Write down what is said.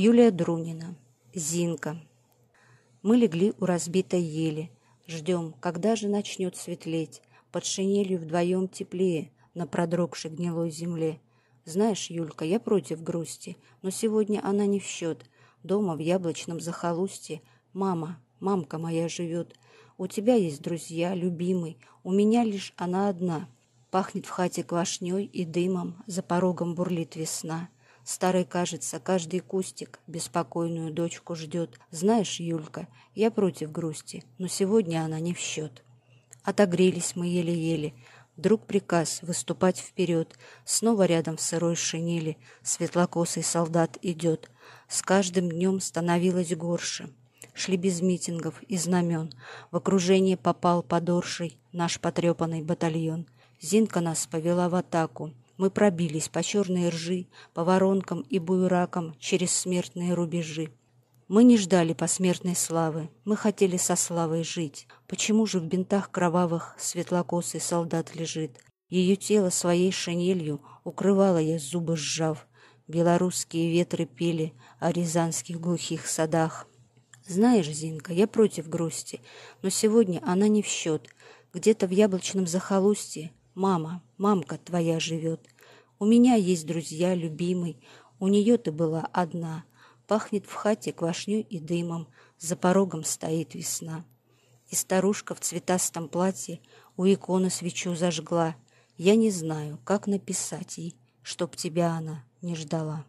Юлия Друнина. Зинка. Мы легли у разбитой ели. Ждем, когда же начнет светлеть. Под шинелью вдвоем теплее на продрогшей гнилой земле. Знаешь, Юлька, я против грусти, но сегодня она не в счет. Дома в яблочном захолустье мама, мамка моя живет. У тебя есть друзья, любимый, у меня лишь она одна. Пахнет в хате квашней и дымом, за порогом бурлит весна. Старый, кажется, каждый кустик беспокойную дочку ждет. Знаешь, Юлька, я против грусти, но сегодня она не в счет. Отогрелись мы еле-еле. Вдруг приказ выступать вперед. Снова рядом в сырой шинели светлокосый солдат идет. С каждым днем становилось горше. Шли без митингов и знамен. В окружение попал подорший наш потрепанный батальон. Зинка нас повела в атаку. Мы пробились по черной ржи, по воронкам и буеракам через смертные рубежи. Мы не ждали посмертной славы, мы хотели со славой жить. Почему же в бинтах кровавых светлокосый солдат лежит? Ее тело своей шинелью укрывала я, зубы сжав. Белорусские ветры пели о рязанских глухих садах. Знаешь, Зинка, я против грусти, но сегодня она не в счет. Где-то в яблочном захолустье Мама, мамка твоя живет. У меня есть друзья, любимый. У нее ты была одна. Пахнет в хате квашней и дымом. За порогом стоит весна. И старушка в цветастом платье у иконы свечу зажгла. Я не знаю, как написать ей, чтоб тебя она не ждала.